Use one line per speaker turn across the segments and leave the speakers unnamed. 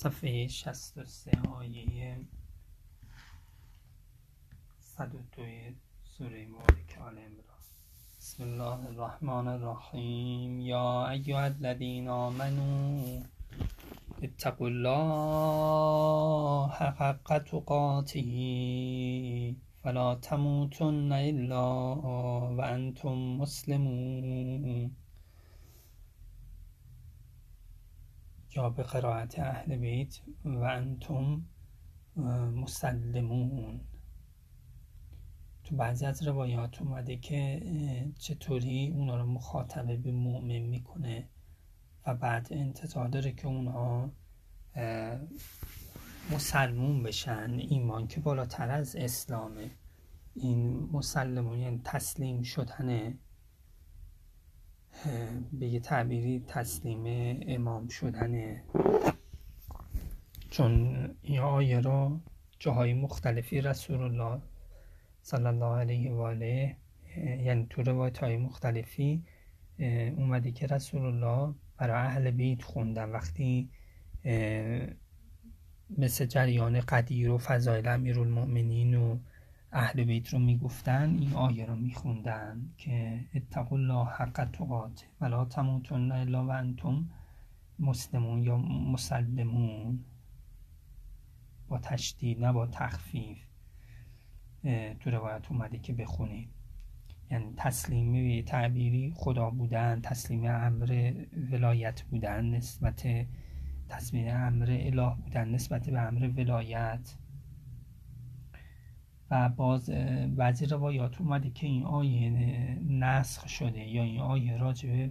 صفحه 63 آیه 102 سوره مبارک آل عمران. بسم الله الرحمن الرحیم. یا ایها الذین آمنوا اتقوا الله حق تقاته فلا تموتن الا وانتم مسلمون. به قرائت اهل بیت و انتم مسلمون. تو بعضی از روایات اومده که چطوری اونا رو مخاطبه به مؤمن می‌کنه و بعد انتظار داره که اونها مسلمون بشن ایمان که بالاتر از اسلامه. این مسلمون یعنی تسلیم شدنه. به یه تعبیری تسلیم امام شدنه چون این آیه رو جاهای مختلفی رسول الله صلی الله علیه و آله یعنی تو روایت های مختلفی اومده که رسول الله برای اهل بیت خوندن. وقتی مثل جریان قدیر و فضایل امیرالمؤمنین و اهل بیت رو می‌گفتن این آیه رو میخوندن که اتقوا الله حق تقاته ولا تموتن الا و انتم مسلمون یا مسلمون با تشدید نه با تخفیف تو روایت اومده که بخونید. یعنی تسلیمی تعبیری خدا بودن تسلیم امر ولایت بودن نسبت تسلیم امر اله بودن نسبت به امر ولایت. و باز بعضی روایات اومده که این آیه نسخ شده یا این آیه راجع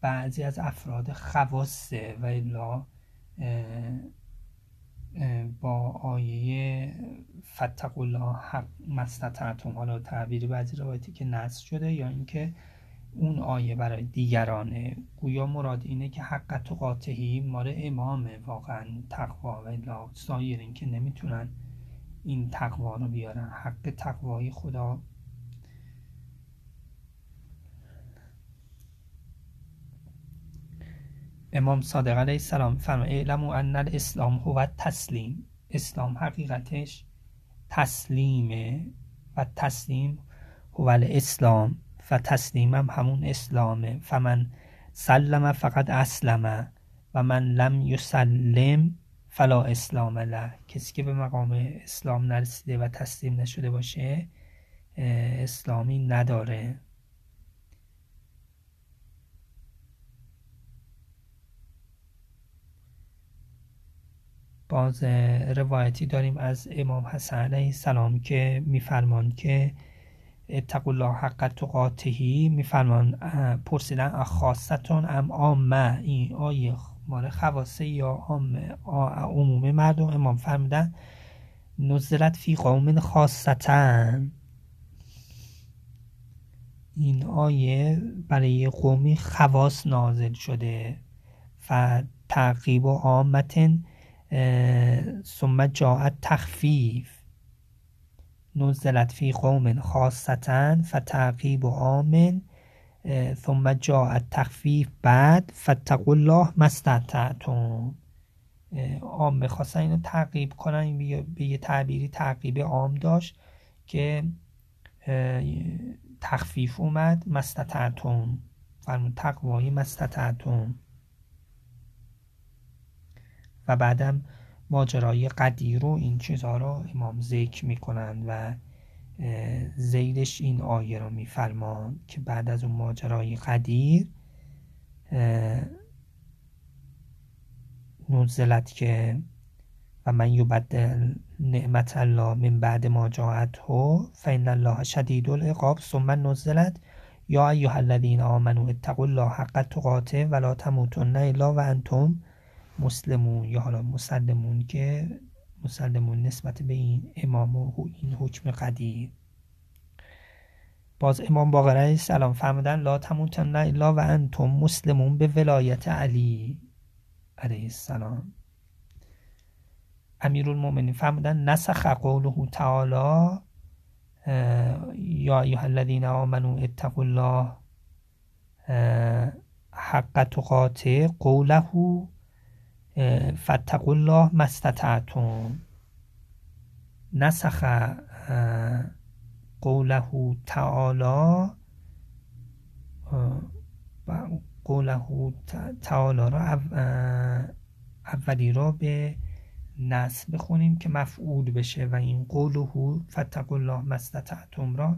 بعضی از افراد خواسته و الا با آیه فتق الله حق مستطعتم حالا تعبیر بعضی روایتی که نسخ شده یا اینکه اون آیه برای دیگرانه. گویا مراد اینه که حق قاطهی مال امامه واقعا تقوا و الا. سایرین که نمی‌تونن این تقوا رو بیارن حق تقوای خدا. امام صادق علیه السلام فرما اعلمو ان الاسلام هو تسلیم اسلام حقیقتش تسلیمه و تسلیم هو الاسلام و تسلیمم همون اسلامه. فمن سلم فقط اسلمه و من لم یسلم فلا اسلام له. کسی که به مقام اسلام نرسیده و تسلیم نشده باشه اسلامی نداره. باز روایتی داریم از امام حسن علیه السلام که میفرمان که اتقوا الله حق تقاته. میفرمان پرسیدن خاصتون ام عامه؟ این آیه مال خواسته یا عموم مردم امام فرمودن نزلت فی قوم خاصتن. این آیه برای قومی خواص نازل شده. و تعقیب و عامتن ثم جاعت تخفیف. نزلت فی قوم خاصتن فتعقیب و عامن ثم جاء تخفیف بعد فتقوا الله مستطعتم عام خواستن اینو تعقیب کنن به یه تعبیری تعقیب عام داشت که تخفیف اومد مستطعتم فرمون تقوایی مستطعتم و بعدم ماجرای قدیر و این چیزها رو امام ذکر می‌کنن و زیدش این آیه رو میفرمان که بعد از اون ماجرای قدیر نزلت که و من یبدل نعمت الله من بعد ما جاءته فان الله شدید العقاب ثم نزلت یا ایها الذین آمنوا اتقوا الله حق تقاته ولا تموتن الا و انتم مسلمون یا حالا مسلمون که مسلمون نسبت به این امام و این حکم قدیر باز امام باقر علیه السلام فرمودن لا تموتن الا و انتم مسلمون به ولایت علی علیه السلام. امیرالمؤمنین فرمودن نسخ قوله تعالی یا ایها الذین آمنوا اتقوا الله حق تقاته قوله فتقوا الله مستطعتم نسخ قوله تعالی قوله تعالی را اولی را به نصب بخونیم که مفعول بشه و این قوله فتقوا الله مستطعتم را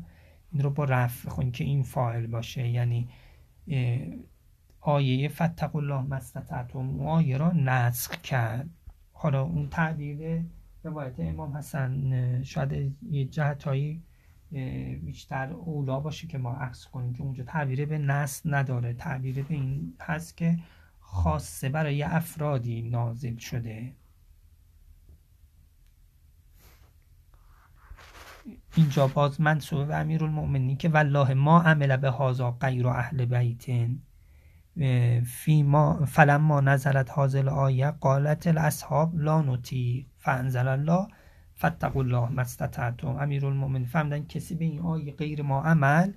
این رو با رفع بخونیم که این فاعل باشه. یعنی آیه فتق الله مستطعتم آیه را نسخ کرد. حالا اون تعبیر روایت امام حسن شاید یه جهتایی بیشتر اولا باشه که ما عکس کنیم که اونجا تعبیر به نسل نداره. تعبیر به این هست که خاصه برای افرادی نازل شده. اینجا باز منصوب به المؤمنین که والله ما عمل به هازا غیر اهل بیتن فی ما فلما نزلت حاضل آیه قالت الاصحاب لا نطیق فانزل الله فتقوا الله مستطعتم المؤمنین فهمدن کسی به این آیه غیر ما عمل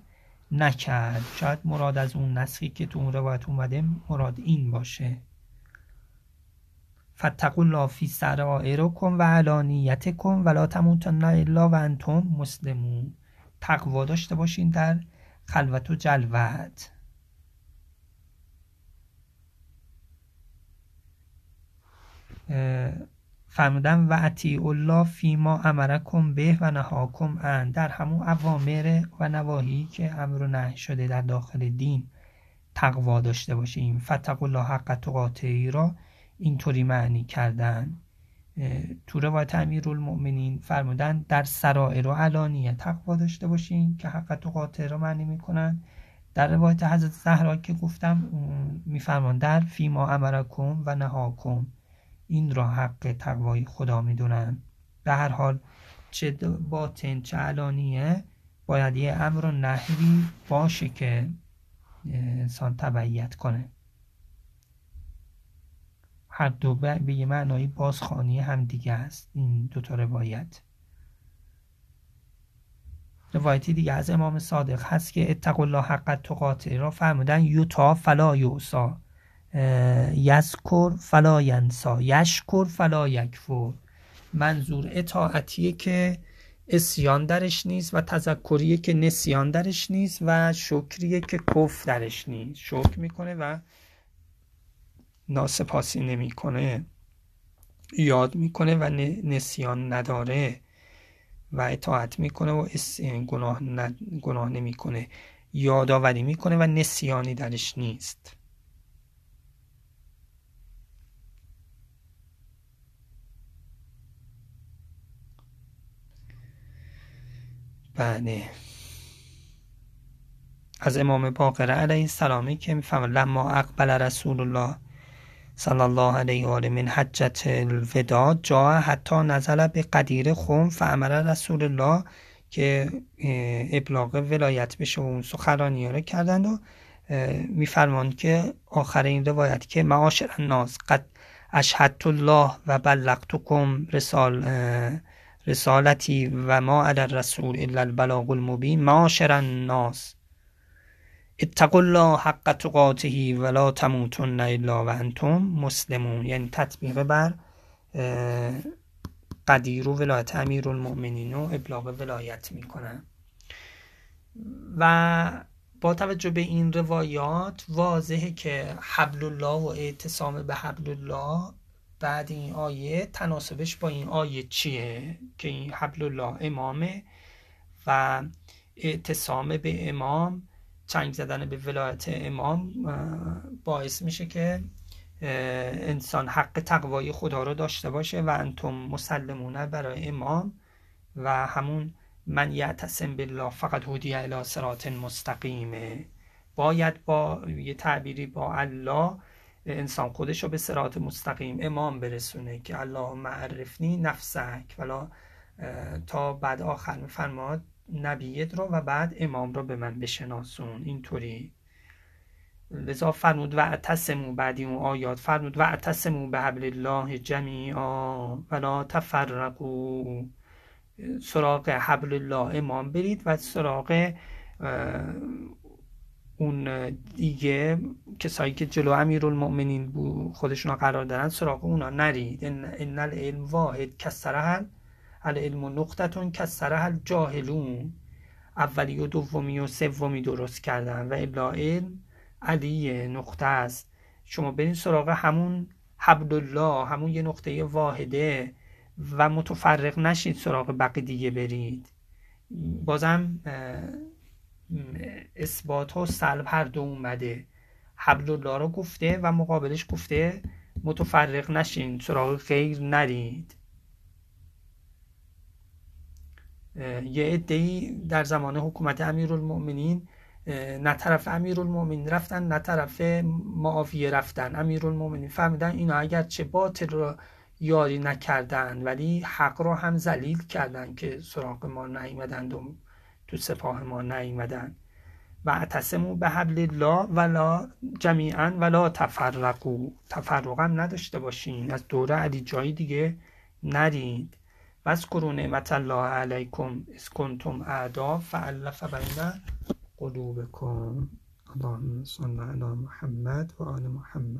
نکرد. شاید مراد از اون نسخی که تو اون روایت اومده مراد این باشه. فتقوا الله فی سرائرکم و علانیتکم ولا تموتن الا و انتم مسلمون. تقوا داشته باشین در خلوت و جلوت. فرمودن و اطیع الله فیما امرکم به و نهاکم ان. در همون اوامر و نواهی که امر و نهی شده در داخل دین تقوا داشته باشیم فتق الله حق تقاطعی را اینطوری معنی کردن. تو روایت المؤمنین فرمودن در سرائر و علانیه تقوا داشته باشین که حق تقاطع را معنی می‌کنن. در روایت حضرت زهرا که گفتم میفرمان در فیما امرکم و نهاکم. این را حق تقوای خدا می‌دونن. به هر حال چه باطن چه علانیه باید یه امر و نهری باشه که انسان تبعیت کنه. هر دو به یه معنایی بازخانی هم دیگه است. این دوتا روایت. روایتی دیگه از امام صادق هست که اتق الله حق تقاطع را فرمودن یوتا فلا یوسا. یذکر فلا ینسا یشکر فلا یکفر. منظور اطاعتیه که اسیان درش نیست و تذکریه که نسیان درش نیست و شکریه که کف درش نیست. شکر می‌کنه و ناسپاسی نمی‌کنه. یاد می‌کنه و نسیان نداره و اطاعت می‌کنه و گناه, گناه نمی‌کنه. یادآوری می‌کنه و نسیانی درش نیست. بله. از امام باقر علیه السلامی که می‌فهمد لما اقبل رسول الله صلی الله علیه و آله من حجت الوداع جا حتی نزل به قدیر خم فعمر رسول الله که ابلاغ ولایت بشه و اون سخرانی رو کردند و میفرماند که آخر این روایت که معاشر الناس قد اشهدت الله و بلغتکم رسال رسالتی و ما علی الرسول الا البلاغ المبین معاشر الناس. اتقوا الله حق تقاته ولا تموتن الا و انتم مسلمون. یعنی تطبیق بر قدیر و ولایت امیر المؤمنین و ابلاغ ولایت می‌کنن. و با توجه به این روایات واضحه که حبل الله و اعتصام به حبل الله بعد این آیه تناسبش با این آیه چیه که این حبل الله امامه و اعتصام به امام چنگ زدن به ولایت امام باعث میشه که انسان حق تقوای خدا رو داشته باشه و انتم مسلمونه برای امام و همون من یعتصم بالله فقط هودی الی صراط مستقیمه باید با یه تعبیری با الله انسان خودش رو به سرات مستقیم امام برسونه که الله معرفنی نفسک. ولا تا بعد آخر میفرماد نبیت رو و بعد امام رو به من بشناسون. اینطوری. لذا فرمود و اعتصمو بعدی اون آیات. فرمود و اعتصمو به حبل الله جمیعا ولا تفرقو سراغ حبل الله امام برید و سراغ اون دیگه کسایی که جلو امیرالمؤمنین بود خودشون قرار دارن سراغ اونا نرید. ان العلم واحد کسره العلم نقطتون کسره جاهلون. اولی و دومی و سومی درست کردن و الا علم علی نقطه است. شما برین سراغ همون حبل الله همون یه نقطه واحده و متفرق نشید سراغ بقی دیگه برید. بازم اثبات و سلب هر دو اومده. حبل الله رو گفته و مقابلش گفته متفرق نشین سراغ غیر نرید. یه عده‌ای در زمان حکومت امیرالمؤمنین نه طرف امیرالمؤمنین رفتن نه طرف معاویه رفتن. امیرالمؤمنین فهمیدن اینا اگر چه باطل رو یاری نکردن ولی حق رو هم ذلیل کردن که سراغ ما نیومدند تو سپاه ما نیومدن. و اعتصمو به حبل الله ولا جمیعا ولا تفرقو. تفرق هم نداشته باشین. از دوره علی جایی دیگه نرید. و از نعمت الله علیکم از کنتم اعدا فعلف بین قلوبکم. اللهم صل علی محمد و آل محمد.